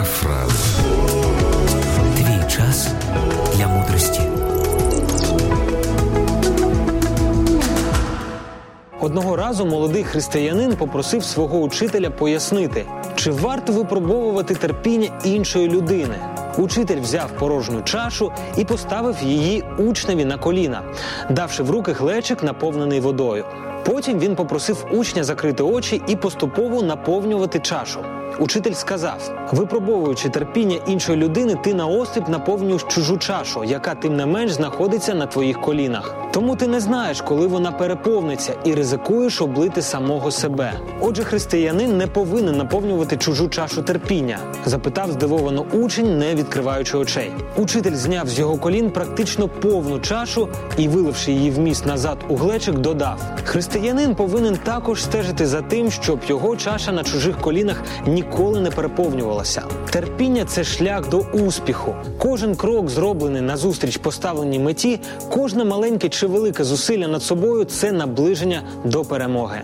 Парафраз. Твій час для мудрості. Одного разу молодий християнин попросив свого учителя пояснити, чи варто випробовувати терпіння іншої людини. Учитель взяв порожню чашу і поставив її учневі на коліна, давши в руки глечик, наповнений водою. Потім він попросив учня закрити очі і поступово наповнювати чашу. Учитель сказав: випробовуючи терпіння іншої людини, ти наосліп наповнюєш чужу чашу, яка тим не менш знаходиться на твоїх колінах. Тому ти не знаєш, коли вона переповниться, і ризикуєш облити самого себе. Отже, християнин не повинен наповнювати чужу чашу терпіння, запитав здивовано учень, не відкриваючи очей. Учитель зняв з його колін практично повну чашу і, виливши її вміст назад у глечик, додав: Християнин повинен також стежити за тим, щоб його чаша на чужих колінах ніколи не переповнювалася. Терпіння це шлях до успіху. Кожен крок, зроблений назустріч поставленій меті, кожне маленьке чи велике зусилля над собою це наближення до перемоги.